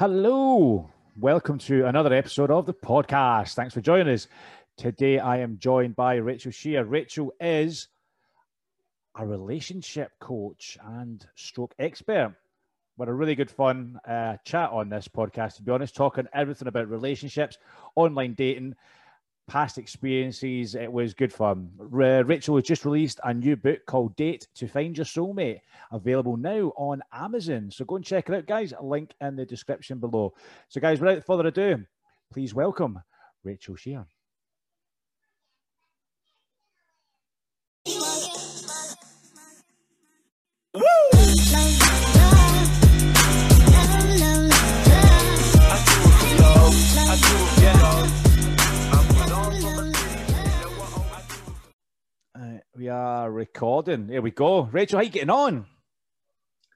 Hello. Welcome to another episode of the podcast. Thanks for joining us. Today I am joined by Rachel Scheer. Rachel is a relationship coach and stroke expert. We had a really good fun uh, chat on this podcast, to be honest, talking everything about relationships, online dating, past experiences. It was good fun. R- uh, Rachel has just released a new book called Date to Find Your Soulmate, available now on Amazon. So go and check it out, guys. Link in the description below. So, guys, without further ado, please welcome Rachel Scheer. Are recording. Here we go. Rachel, how you getting on?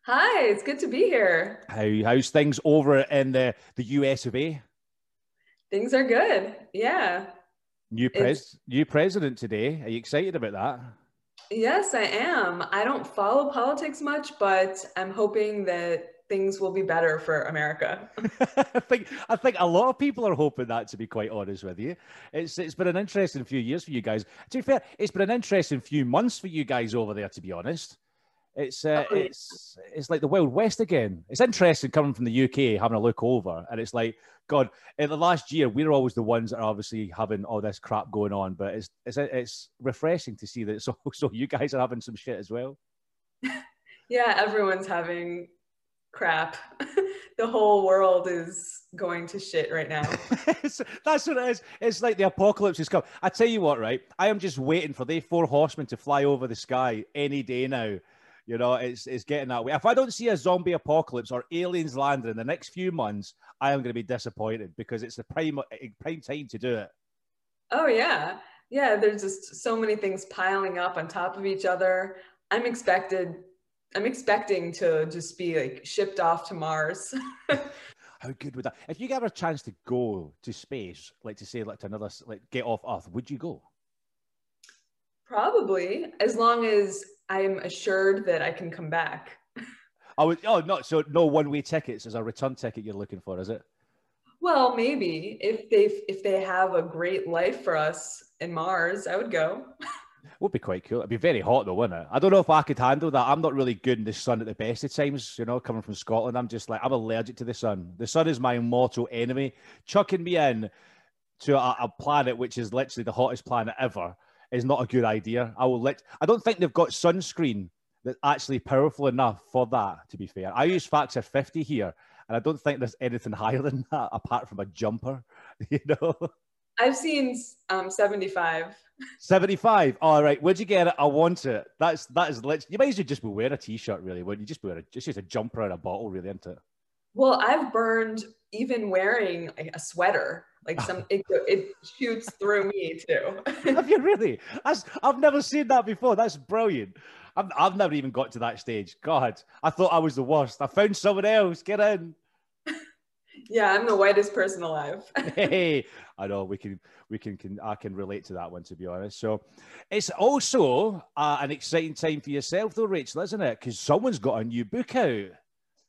Hi, it's good to be here. How how's things over in the the US of A? Things are good. Yeah. New pres new president today. Are you excited about that? Yes, I am. I don't follow politics much, but I'm hoping that things will be better for America. I think I think a lot of people are hoping that. To be quite honest with you, it's it's been an interesting few years for you guys. To be fair, it's been an interesting few months for you guys over there. To be honest, it's uh, Oh, yeah. it's it's like the Wild West again. It's interesting coming from the UK, having a look over, and it's like God. In the last year, we're always the ones that are obviously having all this crap going on, but it's it's it's refreshing to see that So also you guys are having some shit as well. yeah, everyone's having crap. the whole world is going to shit right now. That's what it is. It's like the apocalypse is coming. I tell you what, right? I am just waiting for the four horsemen to fly over the sky any day now. You know, it's it's getting that way. If I don't see a zombie apocalypse or aliens landing in the next few months, I am going to be disappointed because it's the prime eh, prime time to do it. oh, yeah. Yeah, there's just so many things piling up on top of each other. I'm expected. I'm expecting to just be like shipped off to Mars. How good would that? If you get a chance to go to space, like to say, like to another, like get off Earth, would you go? Probably, as long as I'm assured that I can come back. I would. Oh no! So no one-way tickets is a return ticket you're looking for, is it? Well, maybe if they if they have a great life for us in Mars, I would go. Would be quite cool. It'd be very hot though, wouldn't it? I don't know if I could handle that. I'm not really good in the sun at the best of times, you know, coming from Scotland. I'm just like, I'm allergic to the sun. The sun is my mortal enemy. Chucking me in to a, a planet which is literally the hottest planet ever is not a good idea. I will let, I don't think they've got sunscreen that's actually powerful enough for that, to be fair. I use Factor 50 here, and I don't think there's anything higher than that apart from a jumper, you know? I've seen um, 75. 75. All right. Where'd you get it? I want it. That's that is lit. You might as well just be wearing a t-shirt, really. Wouldn't you just be wearing a, just use a jumper and a bottle, really, isn't it? Well, I've burned even wearing like, a sweater. Like some, it, it shoots through me too. Have you really? That's, I've never seen that before. That's brilliant. I've, I've never even got to that stage. God, I thought I was the worst. I found someone else. Get in. Yeah, I'm the whitest person alive. Hey, I know we can, we can, can, I can relate to that one, to be honest. So it's also uh, an exciting time for yourself, though, Rachel, isn't it? Because someone's got a new book out.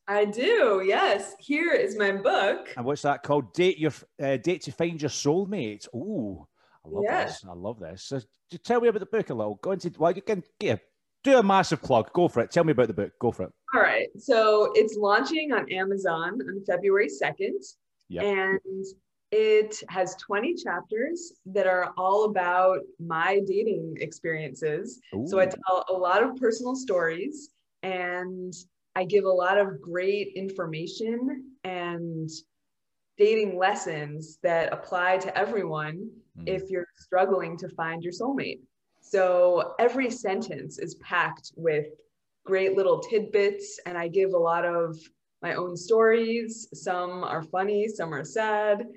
I do. Yes. Here is my book. And what's that called? Date your uh, date to find your soulmate. Ooh, I love Yeah. this. I love this. So just tell me about the book a little. Go into well, you can yeah, do a massive plug. Go for it. Tell me about the book. Go for it. All right. So it's launching on Amazon on February 2nd. Yep. And it has 20 chapters that are all about my dating experiences. So I tell a lot of personal stories and I give a lot of great information and dating lessons that apply to everyone Mm. if you're struggling to find your soulmate. So every sentence is packed with great little tidbits, and I give a lot of my own stories. Some are funny, some are sad.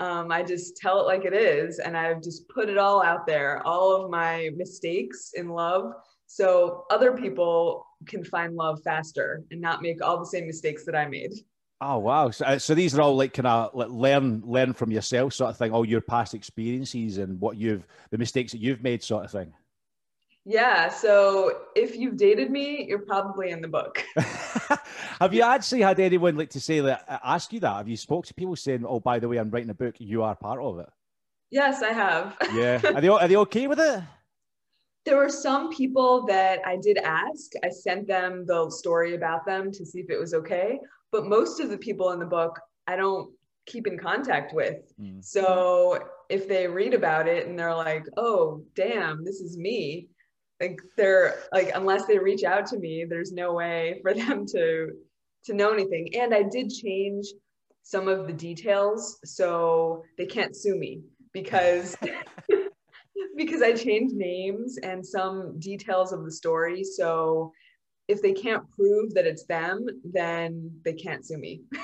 Um, I just tell it like it is, and I've just put it all out there, all of my mistakes in love, so other people can find love faster and not make all the same mistakes that I made. Oh wow! So, uh, so these are all like kind of like learn learn from yourself sort of thing. All your past experiences and what you've the mistakes that you've made sort of thing. Yeah. So if you've dated me, you're probably in the book. have you actually had anyone like to say that ask you that? Have you spoke to people saying, "Oh, by the way, I'm writing a book. You are part of it." Yes, I have. Yeah. Are they are they okay with it? There were some people that I did ask. I sent them the story about them to see if it was okay. But most of the people in the book, I don't keep in contact with. Mm. So if they read about it and they're like, "Oh, damn, this is me," like they're like, unless they reach out to me, there's no way for them to to know anything. And I did change some of the details so they can't sue me because because I changed names and some details of the story. So if they can't prove that it's them, then they can't sue me.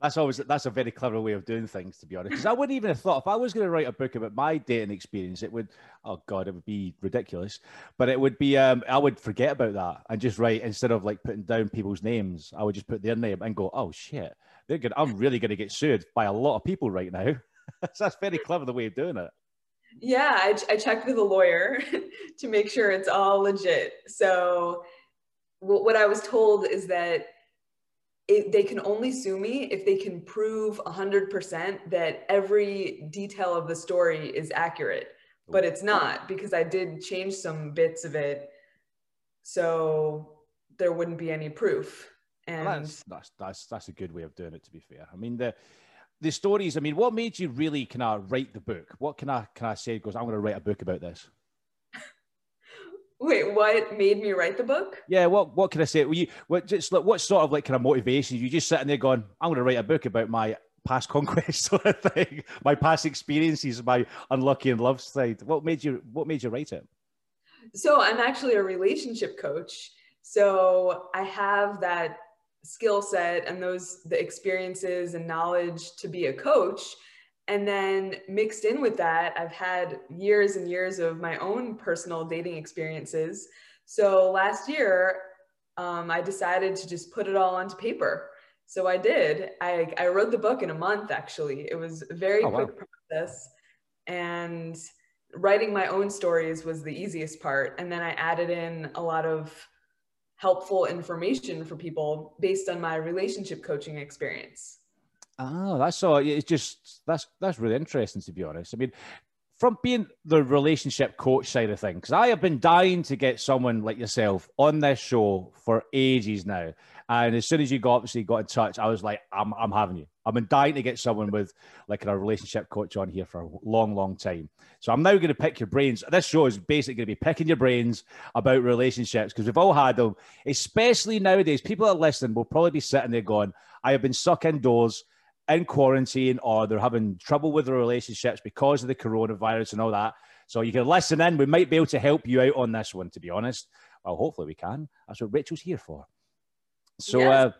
That's always that's a very clever way of doing things, to be honest. Because I wouldn't even have thought if I was going to write a book about my dating experience, it would oh god, it would be ridiculous. But it would be um, I would forget about that and just write instead of like putting down people's names, I would just put their name and go, oh shit, they're good. I'm really going to get sued by a lot of people right now. so that's very clever the way of doing it. Yeah, I, I checked with a lawyer to make sure it's all legit. So what I was told is that it, they can only sue me if they can prove 100% that every detail of the story is accurate. But it's not because I did change some bits of it. So there wouldn't be any proof. And well, that's, that's, that's, that's a good way of doing it, to be fair. I mean, the, the stories, I mean, what made you really kind of write the book? What can I, can I say goes, I'm going to write a book about this? Wait, what made me write the book? Yeah, what what can I say? Were you what just like what sort of like kind of motivation? You just sitting there going, I'm going to write a book about my past conquest sort of thing, my past experiences, my unlucky and love side. What made you what made you write it? So I'm actually a relationship coach. So I have that skill set and those the experiences and knowledge to be a coach and then mixed in with that, I've had years and years of my own personal dating experiences. So last year, um, I decided to just put it all onto paper. So I did. I, I wrote the book in a month, actually. It was a very oh, quick wow. process. And writing my own stories was the easiest part. And then I added in a lot of helpful information for people based on my relationship coaching experience. Oh, that's so. It's just that's that's really interesting to be honest. I mean, from being the relationship coach side of things, because I have been dying to get someone like yourself on this show for ages now. And as soon as you got obviously got in touch, I was like, I'm I'm having you. I've been dying to get someone with like a relationship coach on here for a long, long time. So I'm now going to pick your brains. This show is basically going to be picking your brains about relationships because we've all had them, especially nowadays. People that are listening will probably be sitting there going, I have been stuck indoors in quarantine or they're having trouble with their relationships because of the coronavirus and all that. So you can listen in. We might be able to help you out on this one, to be honest. Well, hopefully we can. That's what Rachel's here for. So, yes. uh,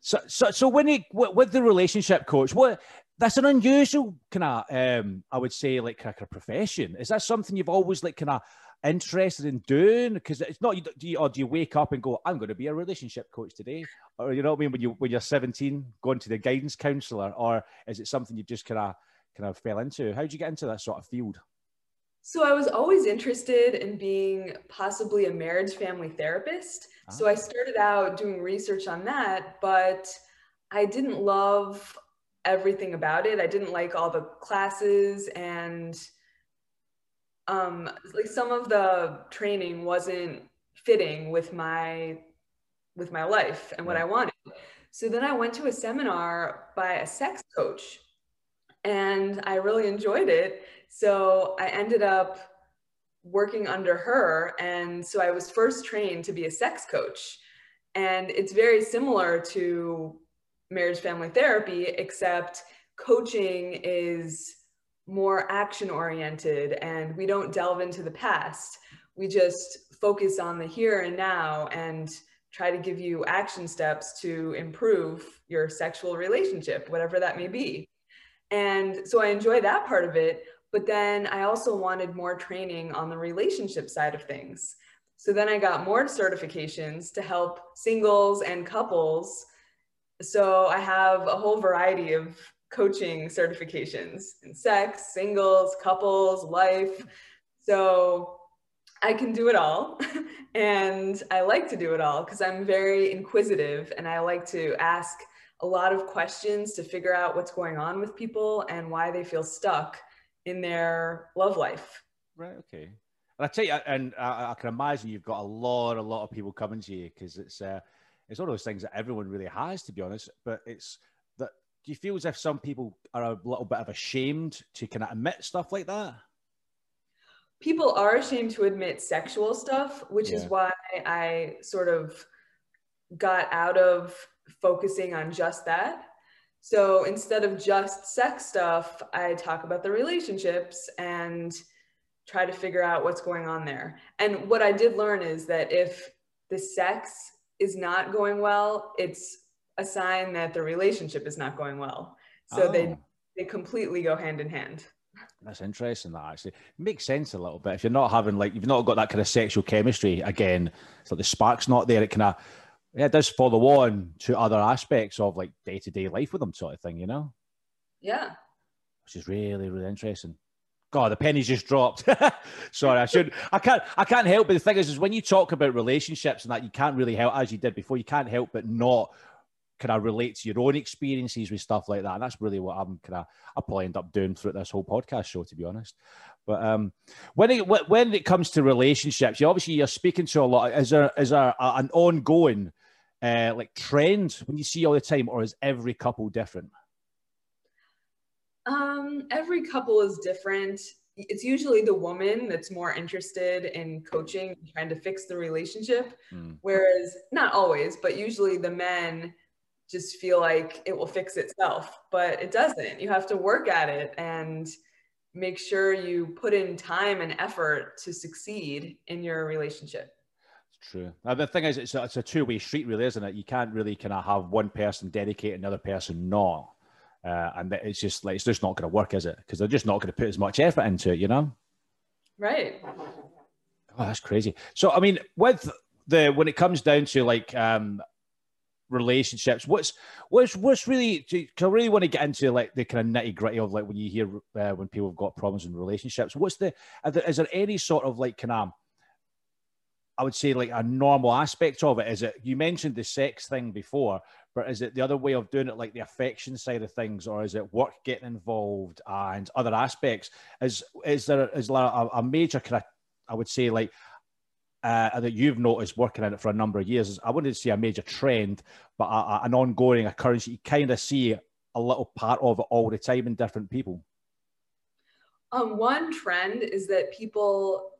so, so, so when you with the relationship coach, what that's an unusual kind of, um, I would say, like kind of profession. Is that something you've always like kind of interested in doing? Because it's not, you do you, or do you wake up and go, I'm going to be a relationship coach today? Or you know what I mean? When you when you're 17, going to the guidance counselor, or is it something you just kind of kind of fell into? How did you get into that sort of field? So I was always interested in being possibly a marriage family therapist. Ah. So I started out doing research on that, but I didn't love everything about it. I didn't like all the classes and um, like some of the training wasn't fitting with my with my life and what I wanted. So then I went to a seminar by a sex coach and I really enjoyed it. So I ended up working under her. And so I was first trained to be a sex coach. And it's very similar to marriage family therapy, except coaching is more action oriented and we don't delve into the past. We just focus on the here and now and try to give you action steps to improve your sexual relationship, whatever that may be. And so I enjoy that part of it. But then I also wanted more training on the relationship side of things. So then I got more certifications to help singles and couples. So I have a whole variety of coaching certifications in sex, singles, couples, life. So I can do it all. and I like to do it all because I'm very inquisitive and I like to ask a lot of questions to figure out what's going on with people and why they feel stuck in their love life. Right. Okay. And I tell you, and I, I can imagine you've got a lot, a lot of people coming to you because it's uh, it's one of those things that everyone really has, to be honest. But it's do you feel as if some people are a little bit of ashamed to kind of admit stuff like that? People are ashamed to admit sexual stuff, which yeah. is why I sort of got out of focusing on just that. So instead of just sex stuff, I talk about the relationships and try to figure out what's going on there. And what I did learn is that if the sex is not going well, it's a sign that the relationship is not going well. So oh. they they completely go hand in hand. That's interesting. That actually makes sense a little bit. If you're not having like you've not got that kind of sexual chemistry again, so the spark's not there. It kind of yeah, it does follow on to other aspects of like day to day life with them, sort of thing. You know. Yeah. Which is really really interesting. God, the pennies just dropped. Sorry, I should. I can't. I can't help. But the thing is, is when you talk about relationships and that, you can't really help, as you did before. You can't help but not kind of relate to your own experiences with stuff like that. And that's really what I'm kind of. I probably end up doing through this whole podcast show, to be honest. But um, when it when it comes to relationships, you obviously you're speaking to a lot. Is there is there a, an ongoing uh, like trend when you see all the time, or is every couple different? Um, every couple is different. It's usually the woman that's more interested in coaching, trying to fix the relationship. Mm. Whereas, not always, but usually the men just feel like it will fix itself, but it doesn't. You have to work at it and make sure you put in time and effort to succeed in your relationship. It's true. The thing is, it's a, it's a two way street, really, isn't it? You can't really kind of have one person dedicate, another person not. Uh, and it's just like it's just not going to work, is it? Because they're just not going to put as much effort into it, you know? Right. Oh, that's crazy. So, I mean, with the when it comes down to like um relationships, what's what's what's really? I really want to get into like the kind of nitty gritty of like when you hear uh, when people have got problems in relationships? What's the? Is there any sort of like kind of I would say like a normal aspect of it? Is it you mentioned the sex thing before, but is it the other way of doing it, like the affection side of things, or is it work getting involved and other aspects? Is is there is there a, a major kind of, I would say, like uh, that you've noticed working in it for a number of years? is I wouldn't see a major trend, but a, a, an ongoing occurrence. You kind of see a little part of it all the time in different people. Um, one trend is that people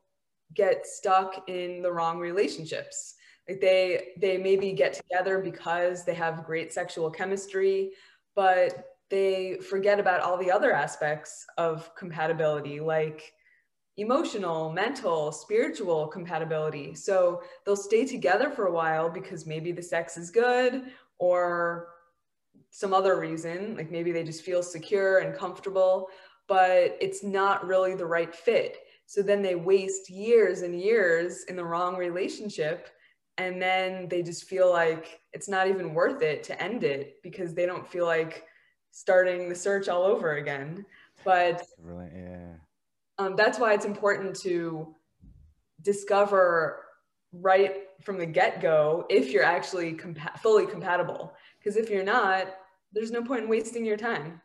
get stuck in the wrong relationships like they they maybe get together because they have great sexual chemistry but they forget about all the other aspects of compatibility like emotional mental spiritual compatibility. So they'll stay together for a while because maybe the sex is good or some other reason like maybe they just feel secure and comfortable but it's not really the right fit. So then they waste years and years in the wrong relationship and then they just feel like it's not even worth it to end it because they don't feel like starting the search all over again. But really yeah um, that's why it's important to discover right from the get-go if you're actually compa- fully compatible. Because if you're not there's no point in wasting your time.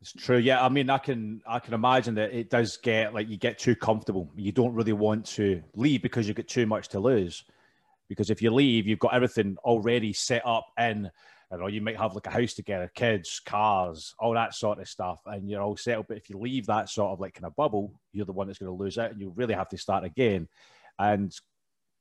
It's true. Yeah i mean i can i can imagine that it does get like you get too comfortable. You don't really want to leave because you get too much to lose. Because if you leave, you've got everything already set up in. You know, you might have like a house together, kids, cars, all that sort of stuff, and you're all settled. But if you leave that sort of like kind of bubble, you're the one that's going to lose out, and you really have to start again. And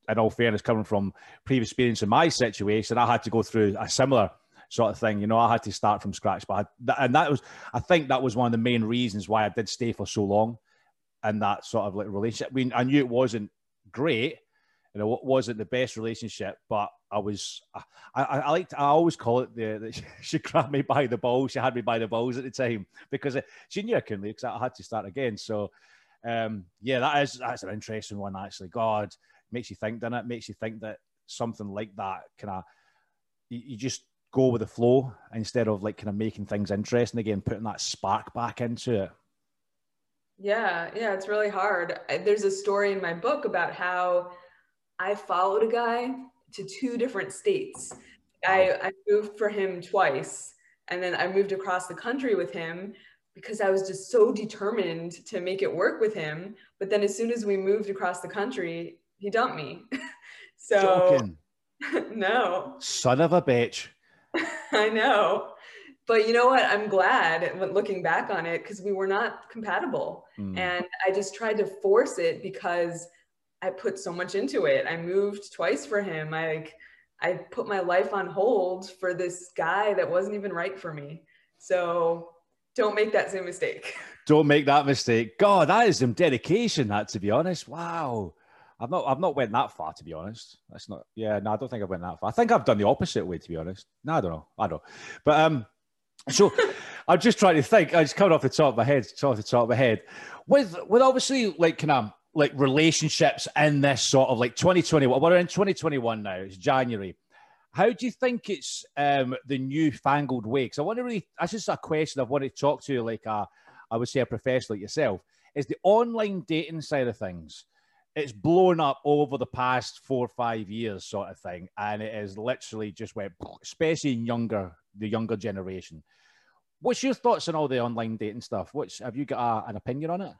in all fairness, coming from previous experience in my situation, I had to go through a similar sort of thing. You know, I had to start from scratch, but I, and that was, I think, that was one of the main reasons why I did stay for so long in that sort of like relationship. I mean, I knew it wasn't great, you know, it wasn't the best relationship, but I was, I, I, I liked, I always call it the, the, she grabbed me by the balls. She had me by the balls at the time because she knew I couldn't leave because I had to start again. So, um, yeah, that is, that's an interesting one, actually. God makes you think, doesn't it? Makes you think that something like that kind of, you just go with the flow instead of like kind of making things interesting again, putting that spark back into it. Yeah, yeah, it's really hard. There's a story in my book about how I followed a guy to two different states. I, I moved for him twice, and then I moved across the country with him because I was just so determined to make it work with him. But then as soon as we moved across the country, he dumped me. so no. Son of a bitch. I know. But you know what? I'm glad looking back on it because we were not compatible. Mm. And I just tried to force it because I put so much into it. I moved twice for him. I like I put my life on hold for this guy that wasn't even right for me. So don't make that same mistake. Don't make that mistake. God, that is some dedication. That to be honest, wow. I've not, I've not went that far to be honest. That's not, yeah, no, I don't think I've went that far. I think I've done the opposite way to be honest. No, I don't know. I don't. Know. But um, so I'm just trying to think. I just coming off the top of my head, off the top of my head, with with obviously like kind of like relationships in this sort of like 2020. We're in 2021 now. It's January. How do you think it's um, the newfangled way? Because I want to really, that's just a question I want to talk to, like a, I would say a professional like yourself, is the online dating side of things. It's blown up over the past four or five years, sort of thing, and it is literally just went, especially in younger, the younger generation. What's your thoughts on all the online dating stuff? What's have you got a, an opinion on it?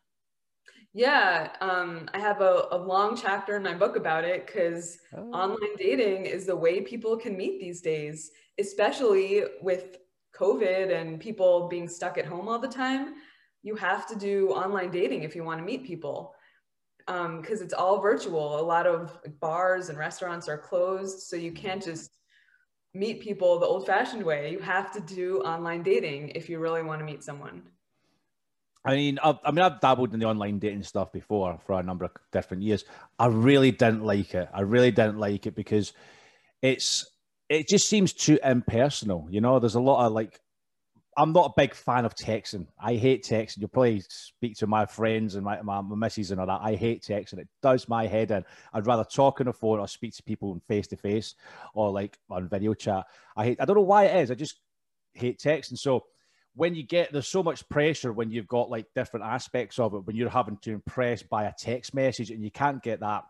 Yeah, um, I have a, a, long chapter in my book about it because oh. online dating is the way people can meet these days, especially with COVID and people being stuck at home all the time. You have to do online dating if you want to meet people because um, it's all virtual. A lot of bars and restaurants are closed, so you can't just meet people the old fashioned way. You have to do online dating if you really want to meet someone. I mean, I've, I mean, I've dabbled in the online dating stuff before for a number of different years. I really didn't like it. I really didn't like it because it's it just seems too impersonal. You know, there's a lot of like, I'm not a big fan of texting. I hate texting. You'll probably speak to my friends and my, my, my missus and all that. I hate texting. It does my head in. I'd rather talk on the phone or speak to people face to face or like on video chat. I hate. I don't know why it is. I just hate texting. So when you get there's so much pressure when you've got like different aspects of it when you're having to impress by a text message and you can't get that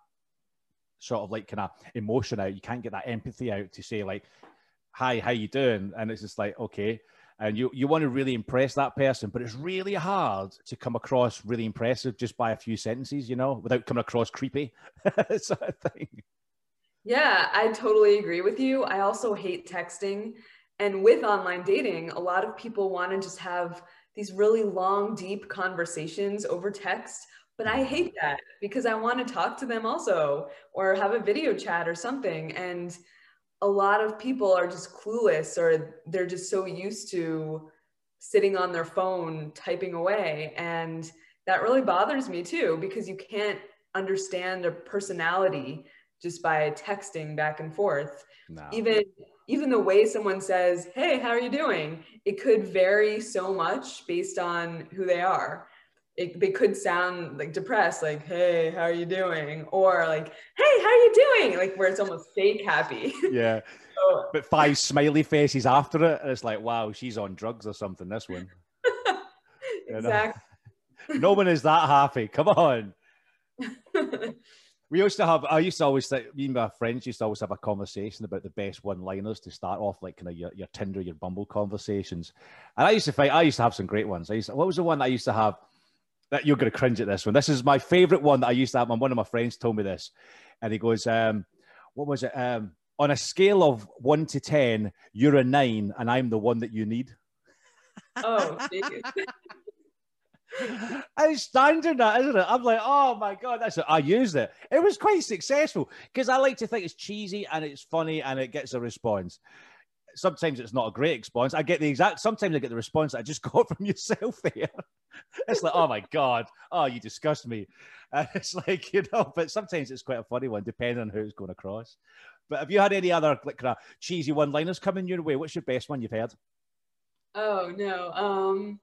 sort of like kind of emotion out. You can't get that empathy out to say like hi how you doing? And it's just like okay. And you you want to really impress that person but it's really hard to come across really impressive just by a few sentences you know without coming across creepy sort of thing. Yeah i totally agree with you. I also hate texting and with online dating, a lot of people want to just have these really long, deep conversations over text. But I hate that because I want to talk to them also or have a video chat or something. And a lot of people are just clueless or they're just so used to sitting on their phone typing away. And that really bothers me too because you can't understand a personality just by texting back and forth. No. Even even the way someone says, Hey, how are you doing? It could vary so much based on who they are. It, they could sound like depressed, like, Hey, how are you doing? Or like, Hey, how are you doing? Like, where it's almost fake happy. Yeah. so, but five smiley faces after it. And it's like, wow, she's on drugs or something, this one. exactly. no one is that happy. Come on we used to have. I used to always think. Me and my friends used to always have a conversation about the best one-liners to start off, like kind of your, your Tinder, your Bumble conversations. And I used to find. I used to have some great ones. I used. To, what was the one I used to have? That you're going to cringe at this one. This is my favorite one that I used to have. And one of my friends told me this, and he goes, um, "What was it? Um, on a scale of one to ten, you're a nine, and I'm the one that you need." Oh, standard that, isn't it? I'm like, oh my god, that's it. I used it. It was quite successful because I like to think it's cheesy and it's funny and it gets a response. Sometimes it's not a great response. I get the exact. Sometimes I get the response I just got from yourself there. It's like, oh my god, oh you disgust me. And it's like you know, but sometimes it's quite a funny one depending on who it's going across. But have you had any other like kind of cheesy one-liners coming your way? What's your best one you've heard? Oh no. Um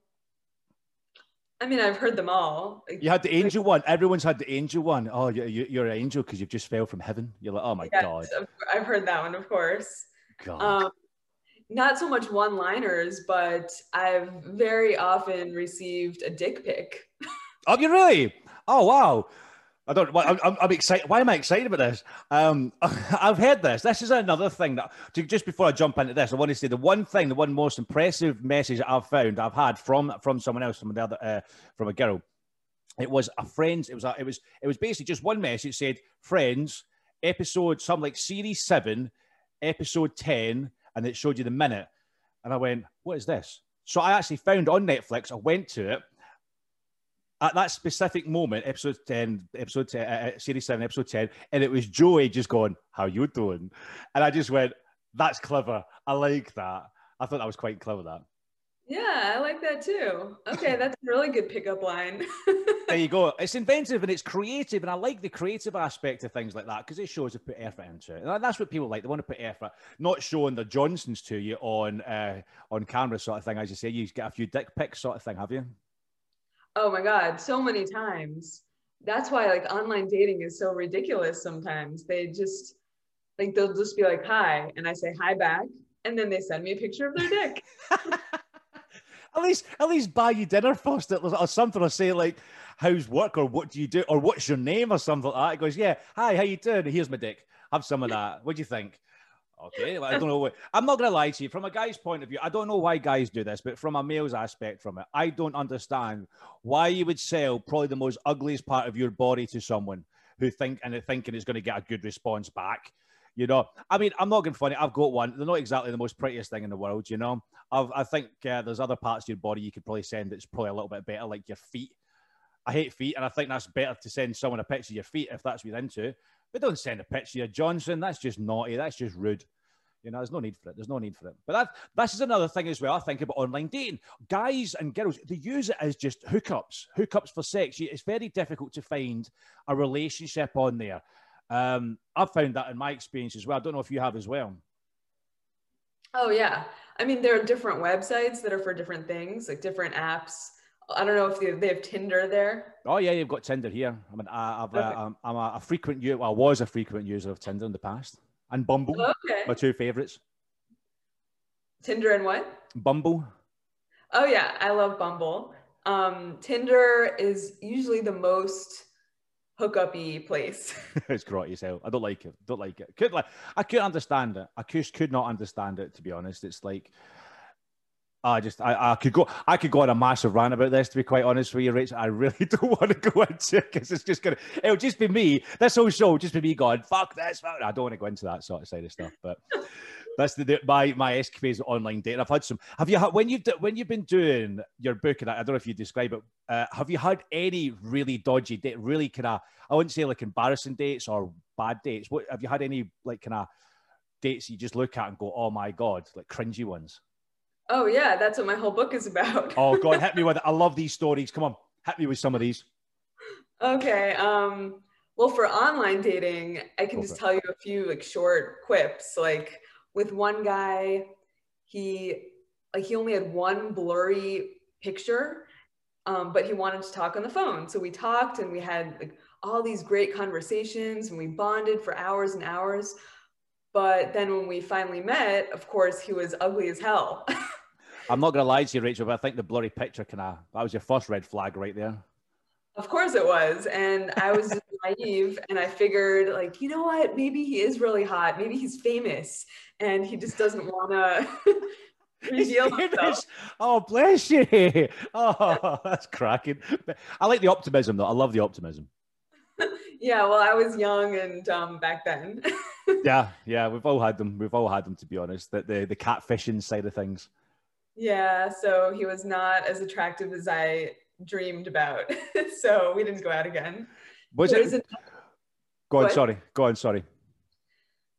I mean, I've heard them all. You had the angel one. Everyone's had the angel one. Oh, you're an angel because you've just fell from heaven. You're like, oh my yes, god. I've heard that one, of course. God. Um, not so much one-liners, but I've very often received a dick pic. Oh, you really? Oh, wow. I don't. I'm, I'm, excited. Why am I excited about this? Um, I've heard this. This is another thing that. Just before I jump into this, I want to say the one thing, the one most impressive message I've found, I've had from from someone else, from the other, uh, from a girl. It was a friend's. It was a, it was it was basically just one message said, "Friends, episode some like series seven, episode ten, and it showed you the minute. And I went, "What is this?" So I actually found on Netflix. I went to it at that specific moment, episode 10, episode 10, uh, uh, series 7, episode 10, and it was Joey just going, How you doing? And I just went, That's clever. I like that. I thought that was quite clever, that. Yeah, I like that too. Okay, that's a really good pickup line. there you go. It's inventive and it's creative, and I like the creative aspect of things like that because it shows they put effort into it. And that's what people like. They want to put effort, not showing the Johnsons to you on uh, on camera, sort of thing. As you say, you get a few dick pics, sort of thing, have you? Oh my God, so many times. That's why like online dating is so ridiculous sometimes. They just like they'll just be like, hi, and I say hi back, and then they send me a picture of their dick. at least at least buy you dinner first or something or say like how's work or what do you do or what's your name or something like that. It goes, Yeah, hi, how you doing? Here's my dick. Have some of that. What do you think? Okay, I don't know. What, I'm not to lie to you. From a guy's point of view, I don't know why guys do this, but from a male's aspect from it, I don't understand why you would sell probably the most ugliest part of your body to someone who think and thinking is going to get a good response back. You know, I mean, I'm not going to funny. I've got one. They're not exactly the most prettiest thing in the world. You know, I've, I think uh, there's other parts of your body you could probably send that's probably a little bit better, like your feet. I hate feet, and I think that's better to send someone a picture of your feet if that's what you're into. But don't send a picture of Johnson. That's just naughty. That's just rude. You know, there's no need for it. There's no need for it. But that this is another thing as well. I think about online dating. Guys and girls, they use it as just hookups, hookups for sex. It's very difficult to find a relationship on there. Um, I've found that in my experience as well. I don't know if you have as well. Oh yeah, I mean there are different websites that are for different things, like different apps. I don't know if they, they have Tinder there. Oh yeah, you've got Tinder here. I mean, I, have uh, I'm, I'm a, a frequent user. Well, I was a frequent user of Tinder in the past and Bumble. Okay. My two favorites. Tinder and what? Bumble. Oh yeah, I love Bumble. Um, Tinder is usually the most hookupy place. it's great yourself. I don't like it. Don't like it. Could like I could understand it. I just could not understand it to be honest. It's like I just I, I could go I could go on a massive rant about this to be quite honest with you, Rich. I really don't want to go into it because it's just gonna it'll just be me. This whole show will just be me going, fuck this. Fuck. I don't want to go into that sort of side of stuff, but that's the, the my my escapades online dating. I've had some. Have you had when you've when you've been doing your book and I, I don't know if you describe it. Uh, have you had any really dodgy date? Really kind of I wouldn't say like embarrassing dates or bad dates. What have you had any like kind of dates you just look at and go, oh my god, like cringy ones? Oh yeah, that's what my whole book is about. oh God, hit me with it. I love these stories. Come on, hit me with some of these. Okay. Um, well, for online dating, I can Go just tell you a few like short quips. Like with one guy, he like he only had one blurry picture, um, but he wanted to talk on the phone. So we talked and we had like all these great conversations and we bonded for hours and hours. But then when we finally met, of course, he was ugly as hell. I'm not going to lie to you, Rachel, but I think the blurry picture kind of that was your first red flag right there. Of course it was. And I was just naive and I figured, like, you know what? Maybe he is really hot. Maybe he's famous and he just doesn't want to reveal himself. Oh, bless you. Oh, that's cracking. I like the optimism, though. I love the optimism. yeah, well, I was young and um, back then. yeah, yeah, we've all had them. We've all had them, to be honest. The, the, the catfishing side of things. Yeah, so he was not as attractive as I dreamed about. so we didn't go out again. Was There's it? go on, what? sorry. Go on, sorry.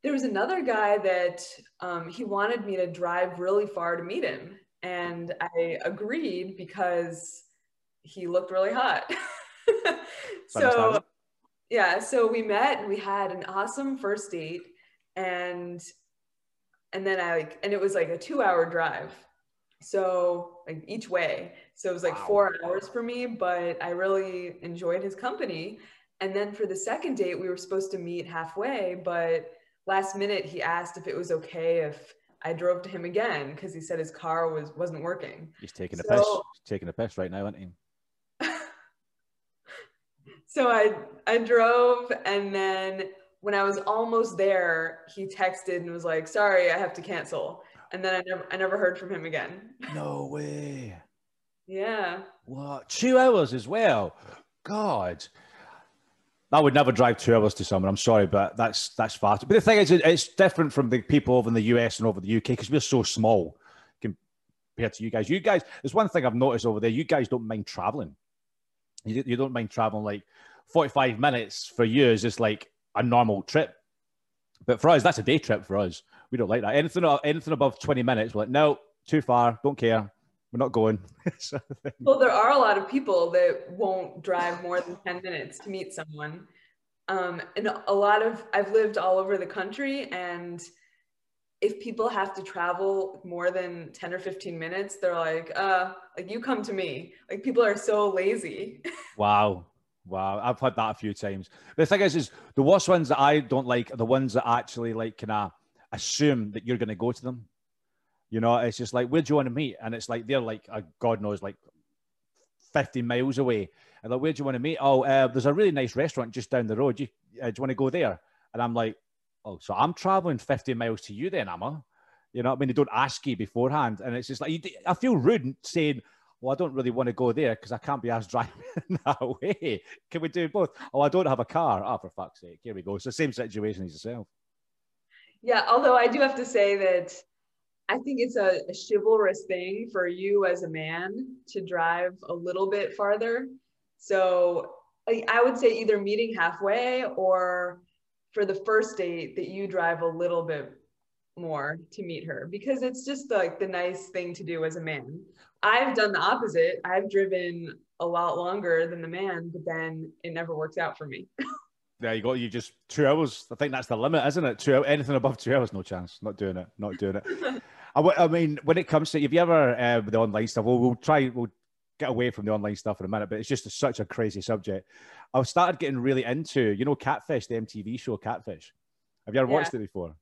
There was another guy that um, he wanted me to drive really far to meet him. And I agreed because he looked really hot. so, yeah, so we met and we had an awesome first date. And and then I like, and it was like a two hour drive so like each way so it was like wow. four hours for me but i really enjoyed his company and then for the second date we were supposed to meet halfway but last minute he asked if it was okay if i drove to him again because he said his car was wasn't working he's taking so, a piss he's taking a piss right now isn't he So I I drove and then when I was almost there, he texted and was like, "Sorry, I have to cancel." And then I never I never heard from him again. No way. Yeah. What? Two hours as well? God. I would never drive two hours to someone. I'm sorry, but that's that's fast. But the thing is, it's different from the people over in the US and over the UK because we're so small compared to you guys. You guys, there's one thing I've noticed over there. You guys don't mind traveling. You, you don't mind traveling like 45 minutes for you is just like a normal trip. But for us, that's a day trip for us. We don't like that. Anything anything above 20 minutes, we're like, no, too far, don't care. We're not going. well, there are a lot of people that won't drive more than 10 minutes to meet someone. Um, and a lot of, I've lived all over the country and if people have to travel more than 10 or 15 minutes, they're like, uh, like you come to me. Like people are so lazy. wow. Wow. I've had that a few times. The thing is, is the worst ones that I don't like are the ones that actually like kind of assume that you're going to go to them. You know, it's just like, where do you want to meet? And it's like, they're like, uh, God knows, like 50 miles away. And like, where do you want to meet? Oh, uh, there's a really nice restaurant just down the road. You, uh, do you want to go there? And I'm like, oh, so I'm traveling 50 miles to you then, am I? You know, I mean, they don't ask you beforehand. And it's just like, I feel rude saying, well, I don't really want to go there because I can't be asked driving that way. Can we do both? Oh, I don't have a car. Oh, for fuck's sake. Here we go. It's the same situation as yourself. Yeah, although I do have to say that I think it's a, a chivalrous thing for you as a man to drive a little bit farther. So I, I would say either meeting halfway or for the first date that you drive a little bit more to meet her because it's just like the nice thing to do as a man. I've done the opposite. I've driven a lot longer than the man, but then it never works out for me. there you go. You just two hours. I think that's the limit, isn't it? Two anything above two hours, no chance. Not doing it. Not doing it. I, I, mean, when it comes to, have you ever uh, the online stuff? Well, we'll try. We'll get away from the online stuff in a minute, but it's just a, such a crazy subject. I've started getting really into, you know, Catfish, the MTV show Catfish. Have you ever yeah. watched it before?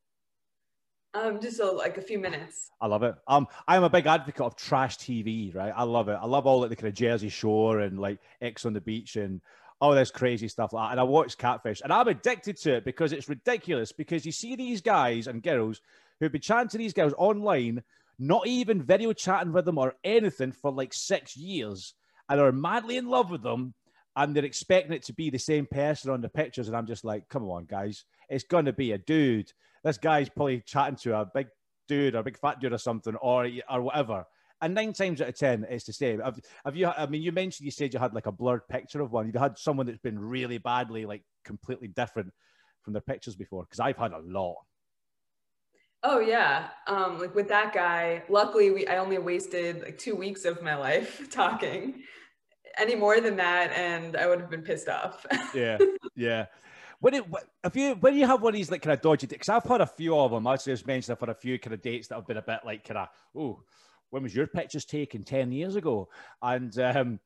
Um, just a, like a few minutes. I love it. Um, I'm a big advocate of trash TV, right? I love it. I love all like the kind of Jersey Shore and like Ex on the Beach and all this crazy stuff like that. And I watch Catfish, and I'm addicted to it because it's ridiculous. Because you see these guys and girls who've been chatting to these girls online, not even video chatting with them or anything for like six years, and are madly in love with them, and they're expecting it to be the same person on the pictures. And I'm just like, come on, guys, it's gonna be a dude this guy's probably chatting to a big dude or a big fat dude or something or or whatever. And nine times out of ten, it's the same. Have, have you? I mean, you mentioned you said you had like a blurred picture of one. You had someone that's been really badly, like completely different from their pictures before. Because I've had a lot. Oh yeah, um, like with that guy. Luckily, we I only wasted like two weeks of my life talking. Any more than that, and I would have been pissed off. yeah, yeah. When it, if you when you have one of these like kind of dodgy because I've had a few of them. I just mentioned I've had a few kind of dates that have been a bit like kind of oh, when was your pictures taken ten years ago? And um,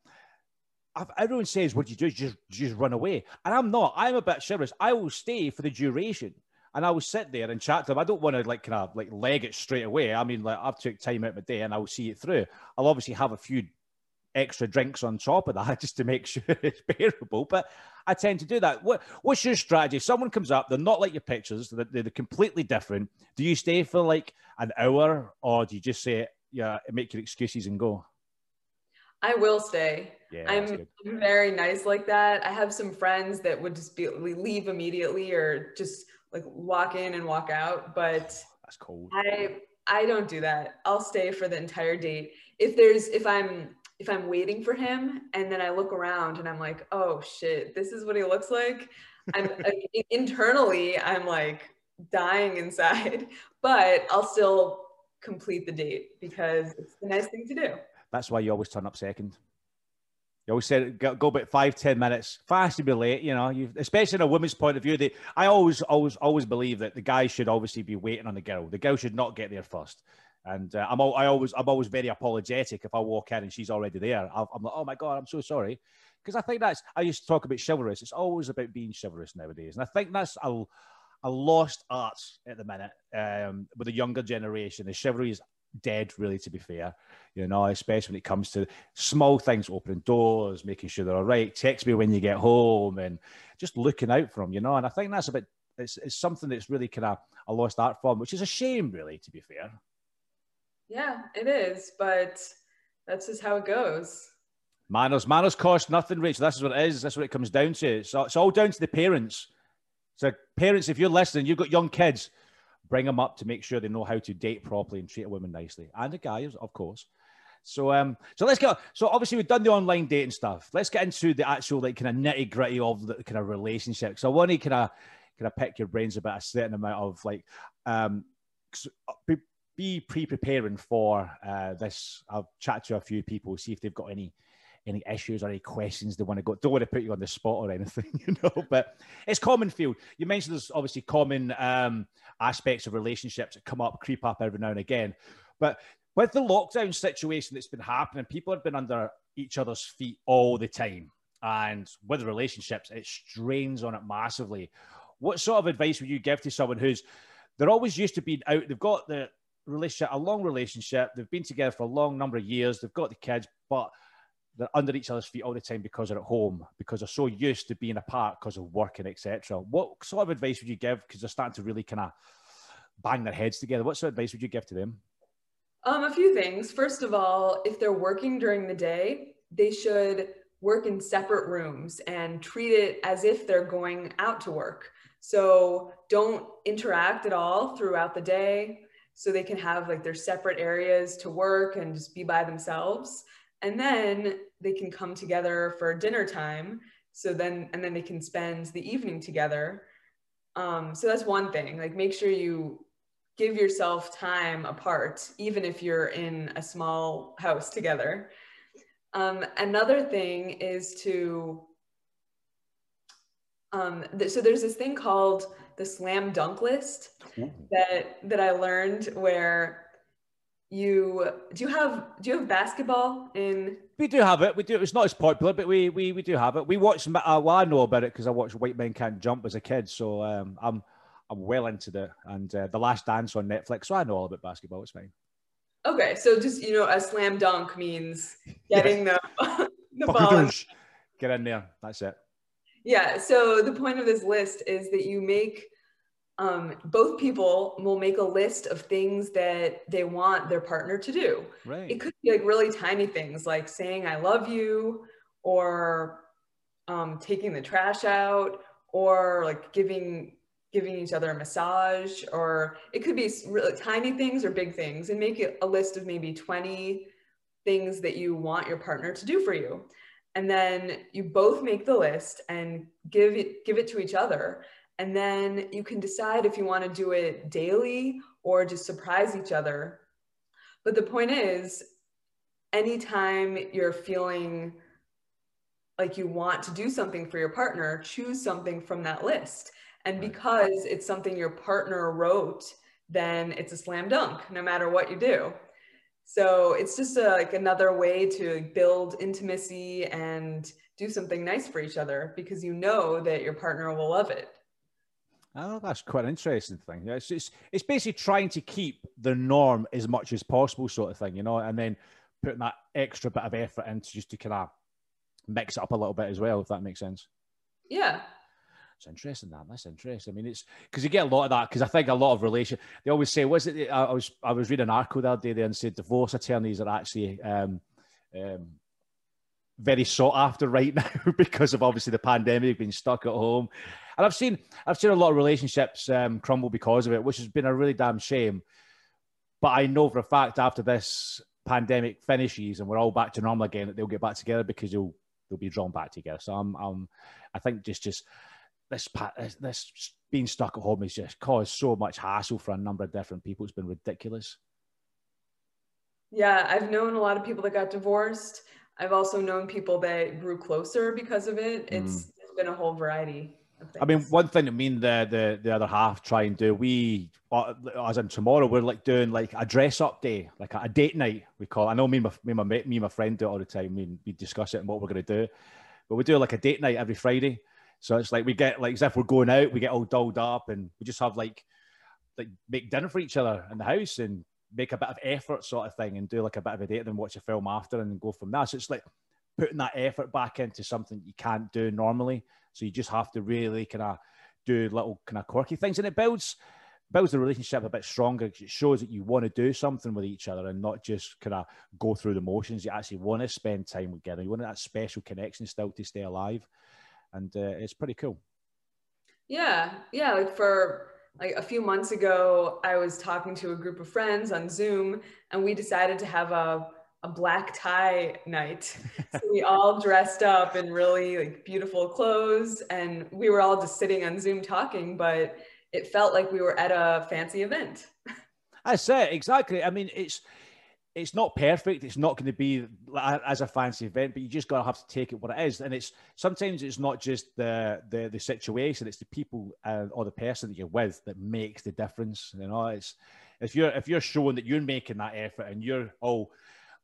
everyone says, "What do you do? Just just run away?" And I'm not. I'm a bit chivalrous. I will stay for the duration and I will sit there and chat to them. I don't want to like kind of like leg it straight away. I mean, like I've took time out of my day and I will see it through. I'll obviously have a few extra drinks on top of that just to make sure it's bearable. But I tend to do that. What, what's your strategy? Someone comes up, they're not like your pictures, they're, they're completely different. Do you stay for like an hour or do you just say, yeah, make your excuses and go? I will stay. Yeah, I'm very nice like that. I have some friends that would just be leave immediately or just like walk in and walk out, but that's cold. I I don't do that. I'll stay for the entire date. If there's if I'm if I'm waiting for him and then I look around and I'm like, oh shit, this is what he looks like. I'm internally, I'm like dying inside, but I'll still complete the date because it's the nice thing to do. That's why you always turn up second. You always said go, go about five, ten minutes. Fast to be late, you know. You, especially in a woman's point of view, they, I always, always, always believe that the guy should obviously be waiting on the girl. The girl should not get there first. And uh, I'm all, I always I'm always very apologetic if I walk in and she's already there. i am like, oh my god, I'm so sorry, because I think that's I used to talk about chivalrous. It's always about being chivalrous nowadays, and I think that's a, a lost art at the minute um, with the younger generation. The chivalry is dead, really, to be fair. You know, especially when it comes to small things, opening doors, making sure they're all right. Text me when you get home, and just looking out for them. You know, and I think that's a bit. It's, it's something that's really kind of a lost art form, which is a shame, really, to be fair. Yeah, it is, but that's just how it goes. Manners, manners cost nothing, Rachel. This is what it is. That's what it comes down to. It's, it's all down to the parents. So, parents, if you're listening, you've got young kids, bring them up to make sure they know how to date properly and treat a woman nicely, and the guys, of course. So, um, so let's get. So, obviously, we've done the online dating stuff. Let's get into the actual, like, kind of nitty gritty of the kind of relationship. So, I want to kind of, kind of pick your brains about a certain amount of like, um, be, be pre-preparing for uh, this. I'll chat to a few people, see if they've got any any issues or any questions they want to go. Don't want to put you on the spot or anything, you know. But it's common field. You mentioned there's obviously common um, aspects of relationships that come up, creep up every now and again. But with the lockdown situation that's been happening, people have been under each other's feet all the time. And with relationships, it strains on it massively. What sort of advice would you give to someone who's they're always used to being out, they've got the relationship, a long relationship, they've been together for a long number of years, they've got the kids, but they're under each other's feet all the time because they're at home, because they're so used to being apart because of working, etc. What sort of advice would you give? Because they're starting to really kind of bang their heads together. What sort of advice would you give to them? Um, a few things. First of all, if they're working during the day, they should work in separate rooms and treat it as if they're going out to work. So don't interact at all throughout the day so they can have like their separate areas to work and just be by themselves and then they can come together for dinner time. So then and then they can spend the evening together. Um, so that's one thing like make sure you give yourself time apart even if you're in a small house together. Um, another thing is to um, th- so there's this thing called the slam dunk list that that i learned where you do you have do you have basketball in? We do have it. We do it's not as popular but we we, we do have it. We watch uh, well i know about it because i watched white men can't jump as a kid so um, i'm i'm well into it and uh, the last dance on netflix so i know all about basketball it's fine. Okay so just you know a slam dunk means getting yes. the the ball get in there. That's it. Yeah so the point of this list is that you make um, both people will make a list of things that they want their partner to do. Right. It could be like really tiny things like saying I love you or um, taking the trash out or like giving giving each other a massage or it could be really tiny things or big things and make it a list of maybe 20 things that you want your partner to do for you and then you both make the list and give it give it to each other and then you can decide if you want to do it daily or just surprise each other. But the point is, anytime you're feeling like you want to do something for your partner, choose something from that list. And because it's something your partner wrote, then it's a slam dunk no matter what you do. So it's just a, like another way to build intimacy and do something nice for each other because you know that your partner will love it. Oh, that's quite an interesting thing. Yeah, it's, it's, it's basically trying to keep the norm as much as possible, sort of thing, you know, and then putting that extra bit of effort into just to kind of mix it up a little bit as well, if that makes sense. Yeah. It's interesting that that's interesting. I mean, it's because you get a lot of that. Because I think a lot of relation, they always say, "Was it?" I was I was reading an article the other day there and said divorce attorneys are actually um, um, very sought after right now because of obviously the pandemic, being stuck at home, and I've seen I've seen a lot of relationships um, crumble because of it, which has been a really damn shame. But I know for a fact after this pandemic finishes and we're all back to normal again, that they'll get back together because they'll they'll be drawn back together. So I'm, I'm I think just just this this being stuck at home has just caused so much hassle for a number of different people. It's been ridiculous. Yeah, I've known a lot of people that got divorced. I've also known people that grew closer because of it. It's, mm. it's been a whole variety. I mean, one thing that me and the, the, the other half try and do, we, uh, as in tomorrow, we're like doing like a dress up day, like a, a date night, we call it. I know me and my, me and my, me and my friend do it all the time. We, we discuss it and what we're going to do. But we do like a date night every Friday. So it's like we get like as if we're going out, we get all dolled up and we just have like like make dinner for each other in the house and make a bit of effort sort of thing and do like a bit of a date and watch a film after and go from there. So it's like putting that effort back into something you can't do normally. So you just have to really kind of do little kind of quirky things and it builds builds the relationship a bit stronger it shows that you want to do something with each other and not just kind of go through the motions you actually want to spend time together you want that special connection still to stay alive and uh, it's pretty cool yeah yeah like for like a few months ago i was talking to a group of friends on zoom and we decided to have a a black tie night. so we all dressed up in really like beautiful clothes and we were all just sitting on Zoom talking, but it felt like we were at a fancy event. I say exactly. I mean, it's it's not perfect. It's not going to be as a fancy event, but you just got to have to take it what it is. And it's sometimes it's not just the the, the situation; it's the people uh, or the person that you're with that makes the difference. You know, it's if you're if you're showing that you're making that effort and you're oh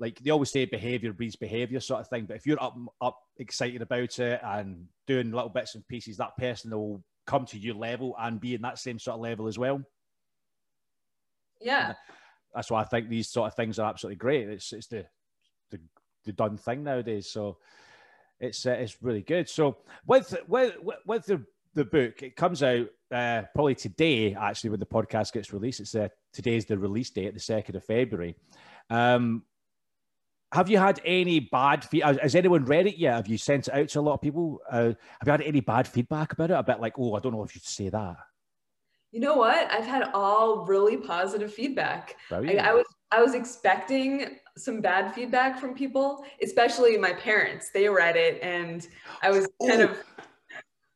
like they always say behavior breeds behavior sort of thing but if you're up up excited about it and doing little bits and pieces that person will come to your level and be in that same sort of level as well. Yeah. And that's why i think these sort of things are absolutely great. It's it's the the, the done thing nowadays. So it's uh, it's really good. So with with with the the book it comes out uh, probably today actually when the podcast gets released. It's uh, today's the release date the 2nd of february. Um, have you had any bad feedback? Has anyone read it yet? Have you sent it out to a lot of people? Uh, have you had any bad feedback about it? A bit like, oh, I don't know if you'd say that. You know what? I've had all really positive feedback. I, I was I was expecting some bad feedback from people, especially my parents. They read it, and I was kind oh, of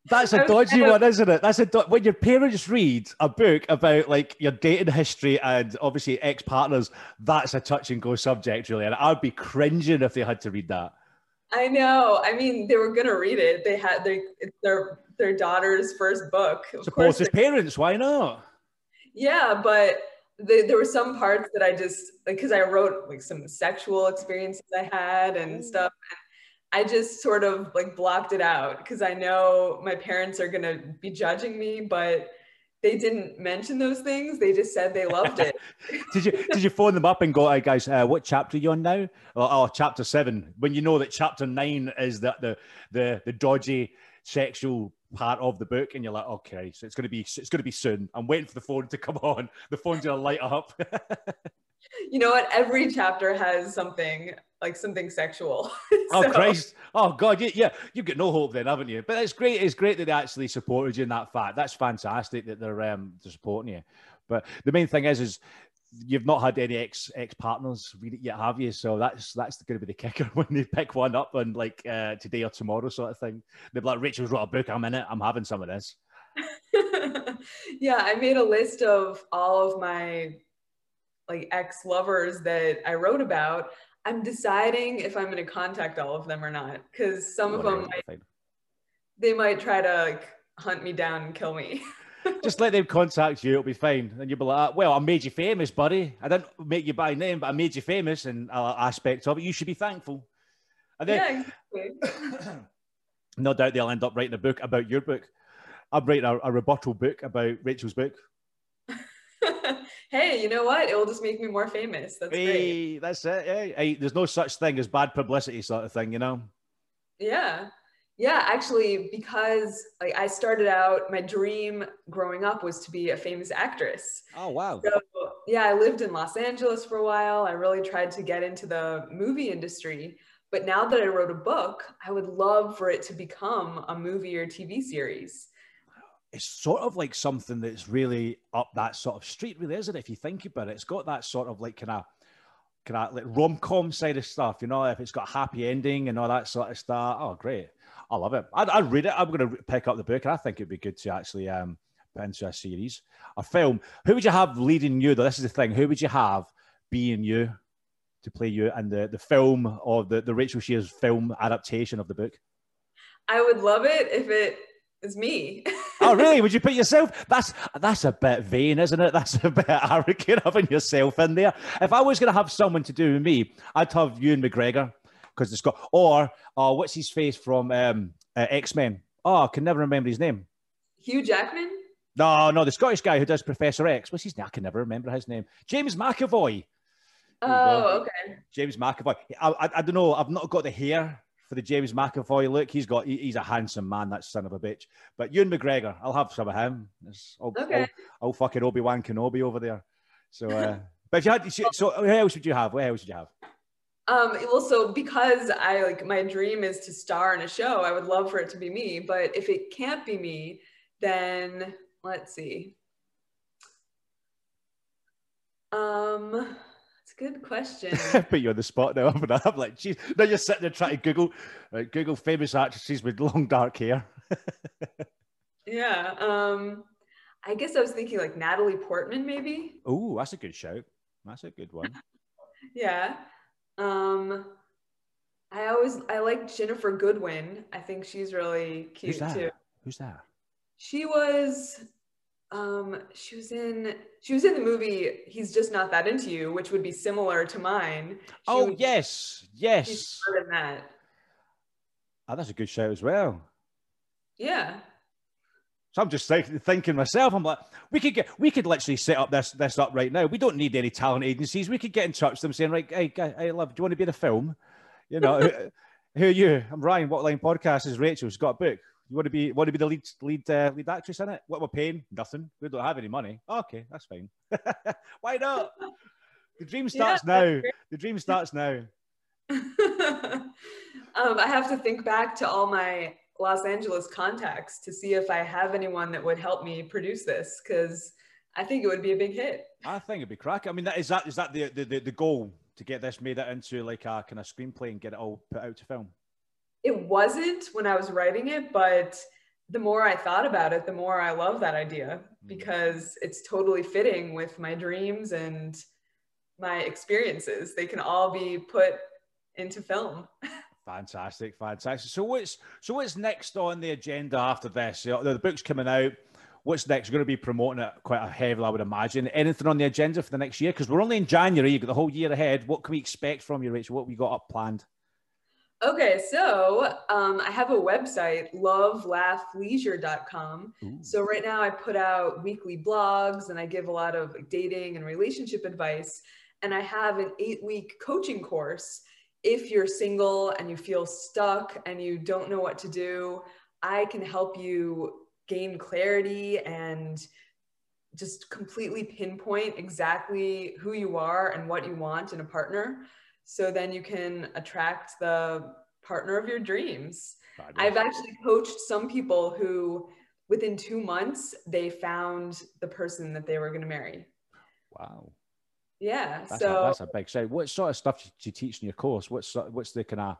that's a dodgy one, isn't it? That's a do- when your parents read a book about like your dating history and obviously ex partners. That's a touch and go subject, really, and I'd be cringing if they had to read that. I know. I mean, they were gonna read it. They had their their their daughter's first book. Of Support his parents. Why not? Yeah, but the, there were some parts that I just like because I wrote like some sexual experiences I had and mm. stuff. And I just sort of like blocked it out because I know my parents are going to be judging me, but they didn't mention those things. They just said they loved it. did you did you phone them up and go, "Hey guys, uh, what chapter are you on now?" Oh, oh, chapter seven. When you know that chapter nine is that the the, the dodgy sexual part of the book, and you're like, "Okay, so it's gonna be it's gonna be soon." I'm waiting for the phone to come on. The phone's gonna light up. you know what? Every chapter has something like something sexual. Oh, so. Oh Christ! Oh God! Yeah, yeah, you've got no hope then, haven't you? But it's great. It's great that they actually supported you in that fact. That's fantastic that they're um they're supporting you. But the main thing is, is you've not had any ex ex partners read it yet, have you? So that's that's going to be the kicker when they pick one up and like uh, today or tomorrow sort of thing. They're like, Rachel's wrote a book. I'm in it. I'm having some of this. yeah, I made a list of all of my like ex lovers that I wrote about. I'm deciding if I'm going to contact all of them or not because some of them might, they might try to like hunt me down and kill me. Just let them contact you; it'll be fine. And you'll be like, "Well, I made you famous, buddy. I didn't make you by name, but I made you famous in uh, aspect of it. You should be thankful." And then, yeah, exactly. no doubt they'll end up writing a book about your book. I'm writing a, a rebuttal book about Rachel's book hey, you know what? It will just make me more famous. That's hey, great. That's it. Hey, hey, there's no such thing as bad publicity, sort of thing, you know? Yeah. Yeah, actually, because like I started out, my dream growing up was to be a famous actress. Oh wow! So yeah, I lived in Los Angeles for a while. I really tried to get into the movie industry, but now that I wrote a book, I would love for it to become a movie or TV series it's sort of like something that's really up that sort of street, really, isn't it? If you think about it, it's got that sort of like kind of kind of like rom com side of stuff, you know. If it's got a happy ending and all that sort of stuff, oh, great! I love it. I'd, I'd read it. I'm going to pick up the book, and I think it'd be good to actually um, put into a series, a film. Who would you have leading you? Though this is the thing. Who would you have being you to play you in the the film or the the Rachel Scheer's film adaptation of the book? I would love it if it is me. oh, really? Would you put yourself? That's that's a bit vain, isn't it? That's a bit arrogant having yourself in there. If I was going to have someone to do with me, I'd have Ewan McGregor because it's got or oh, what's his face from um, uh, X Men? Oh, I can never remember his name. Hugh Jackman. No, no, the Scottish guy who does Professor X. What's his name? I can never remember his name. James McAvoy. Oh, okay. James McAvoy. I, I, I, don't know. I've not got the hair for the James McAvoy look. He's got. He, he's a handsome man. That son of a bitch. But Ewan McGregor, I'll have some of him. I'll, okay. I'll, I'll fucking Obi Wan Kenobi over there. So, uh, but if you had, so who else would you have? What else would you have? Um, well, so because I like my dream is to star in a show, I would love for it to be me. But if it can't be me, then let's see. Um, it's good question. Put you on the spot now. I'm, I'm like, geez. Now you're sitting there trying to Google, right, Google famous actresses with long dark hair. yeah. Um, I guess I was thinking like Natalie Portman, maybe. Oh, that's a good shout. That's a good one. yeah. Um, I always I like Ginnifer Goodwin. I think she's really cute Who's too. Who's that? She was um she was in she was in the movie He's Just Not That Into You, which would be similar to mine. She oh was, yes, yes. that. Oh, that's a good show as well. Yeah. So I'm just thinking myself, I'm like, we could get, we could literally set up this this up right now. We don't need any talent agencies. We could get in touch with them saying, right, hey, hey, love, do you want to be in a film? You know, who, who, are you? I'm Ryan. What line podcast is Rachel? She's got a book. You want to be want to be the lead lead uh, lead actress in it? What we're paying? Nothing. We don't have any money. okay, that's fine. Why not? The dream starts yeah, now. The dream starts now. um, I have to think back to all my Los Angeles contacts to see if I have anyone that would help me produce this because I think it would be a big hit. I think it'd be crack. I mean, that is that is that the, the the goal to get this made it into like a kind of screenplay and get it all put out to film? It wasn't when I was writing it, but the more I thought about it, the more I love that idea mm. because it's totally fitting with my dreams and my experiences. They can all be put into film. Fantastic, fantastic. So what's so what's next on the agenda after this? You know, the book's coming out. What's next? You're going to be promoting it quite a heavily, I would imagine. Anything on the agenda for the next year? Because we're only in January. You've got the whole year ahead. What can we expect from you, Rachel? What we got up planned? Okay, so um, I have a website, lovelaughleisure.com. Ooh. So right now I put out weekly blogs and I give a lot of dating and relationship advice. And I have an eight week coaching course if you're single and you feel stuck and you don't know what to do, I can help you gain clarity and just completely pinpoint exactly who you are and what you want in a partner. So then you can attract the partner of your dreams. I've actually coached some people who, within two months, they found the person that they were going to marry. Wow. Yeah. That's so a, that's a big shout. What sort of stuff do you teach in your course? What's what's the kind of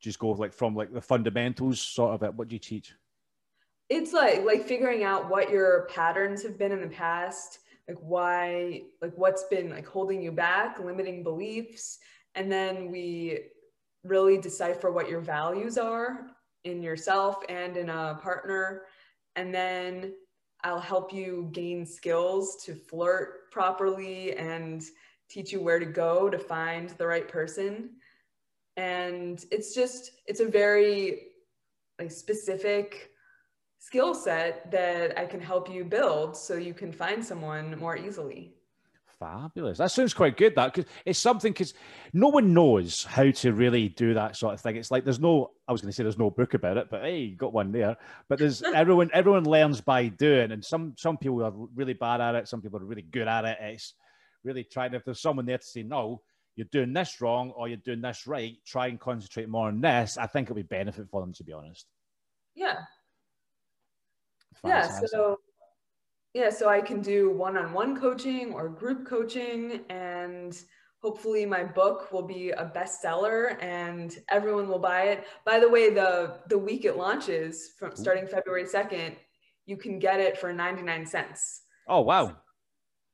just go like from like the fundamentals sort of it? What do you teach? It's like like figuring out what your patterns have been in the past, like why, like what's been like holding you back, limiting beliefs, and then we really decipher what your values are in yourself and in a partner, and then I'll help you gain skills to flirt properly and teach you where to go to find the right person. And it's just, it's a very like specific skill set that I can help you build so you can find someone more easily. Fabulous. That sounds quite good. That because it's something because no one knows how to really do that sort of thing. It's like there's no. I was going to say there's no book about it, but hey, you got one there. But there's everyone. Everyone learns by doing, and some some people are really bad at it. Some people are really good at it. It's really trying. If there's someone there to say no, you're doing this wrong or you're doing this right, try and concentrate more on this. I think it'll be benefit for them to be honest. Yeah. Fantastic. Yeah. So yeah, so I can do one on one coaching or group coaching, and hopefully my book will be a bestseller and everyone will buy it. By the way, the, the week it launches from starting February 2nd, you can get it for 99 cents. Oh, wow.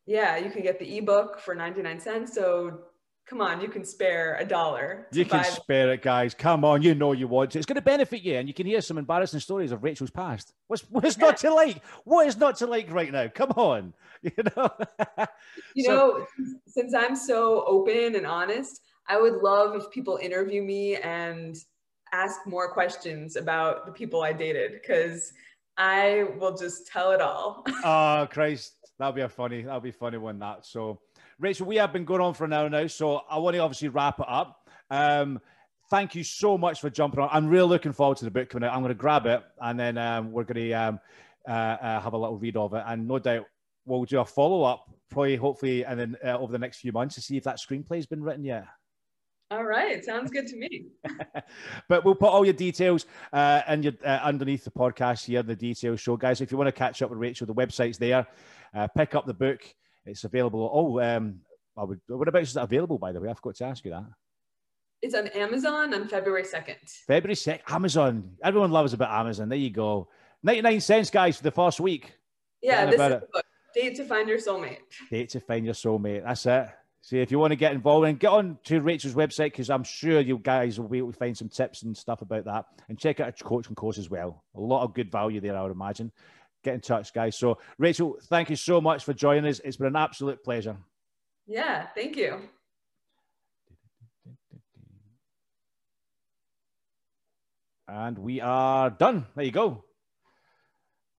Yeah, you can get the ebook for 99 cents. So come on, you can spare a dollar. You can spare it, guys. Come on, you know you want to. It's going to benefit you, and you can hear some embarrassing stories of Rachel's past. What's what's not to like? What is not to like right now? Come on, you know. you so, know, since I'm so open and honest, I would love if people interview me and ask more questions about the people I dated because I will just tell it all. oh Christ, that'll be a funny, that'll be funny one that. So, Rachel, we have been going on for an hour now, so I want to obviously wrap it up. Um, thank you so much for jumping on. I'm really looking forward to the book coming out. I'm going to grab it and then um, we're going to um, uh, uh, have a little read of it, and no doubt we'll do a follow up, probably hopefully, and then uh, over the next few months to see if that screenplay has been written yet. All right, sounds good to me. but we'll put all your details uh, in your, uh, underneath the podcast here, the details show, guys. If you want to catch up with Rachel, the website's there. Uh, pick up the book; it's available. Oh, um, I would, what about is it available? By the way, I forgot to ask you that. It's on Amazon on February second. February second, Amazon. Everyone loves about Amazon. There you go. Ninety-nine cents, guys, for the first week. Yeah, this is the book. Date to find your soulmate. Date to find your soulmate. That's it. See, if you want to get involved and get on to Rachel's website, because I'm sure you guys will be able to find some tips and stuff about that. And check out a coaching course as well. A lot of good value there, I would imagine. Get in touch, guys. So, Rachel, thank you so much for joining us. It's been an absolute pleasure. Yeah, thank you. And we are done. There you go.